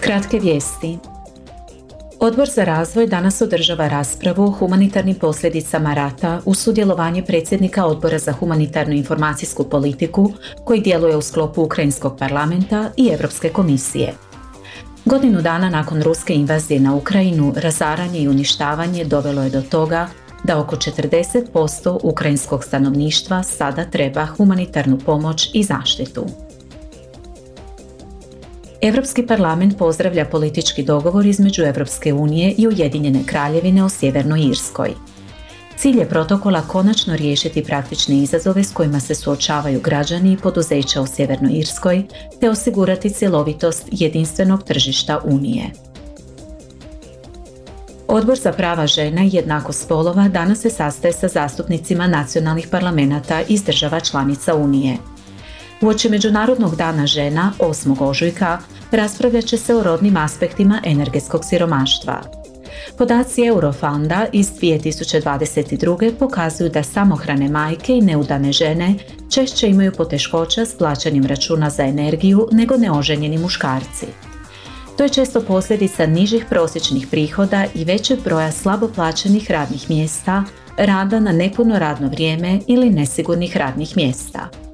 Kratke vijesti. Odbor za razvoj danas održava raspravu o humanitarnim posljedicama rata u sudjelovanje predsjednika Odbora za humanitarnu informacijsku politiku koji djeluje u sklopu Ukrajinskog parlamenta i Europske komisije. Godinu dana nakon ruske invazije na Ukrajinu, razaranje i uništavanje dovelo je do toga da oko 40% ukrajinskog stanovništva sada treba humanitarnu pomoć i zaštitu. Europski parlament pozdravlja politički dogovor između Europske unije i Ujedinjene kraljevine o Sjevernoj Irskoj. Cilj je protokola konačno riješiti praktične izazove s kojima se suočavaju građani i poduzeća u Sjevernoj Irskoj te osigurati cjelovitost jedinstvenog tržišta Unije. Odbor za prava žena i jednakost spolova danas se sastaje sa zastupnicima nacionalnih parlamenta iz država članica Unije. Uoči Međunarodnog dana žena 8. ožujka raspravljat će se o rodnim aspektima energetskog siromaštva. Podaci Eurofonda iz 2022. pokazuju da samohrane majke i neudane žene češće imaju poteškoća s plaćanjem računa za energiju nego neoženjeni muškarci. To je često posljedica nižih prosječnih prihoda i većeg broja slabo plaćenih radnih mjesta, rada na nepuno radno vrijeme ili nesigurnih radnih mjesta.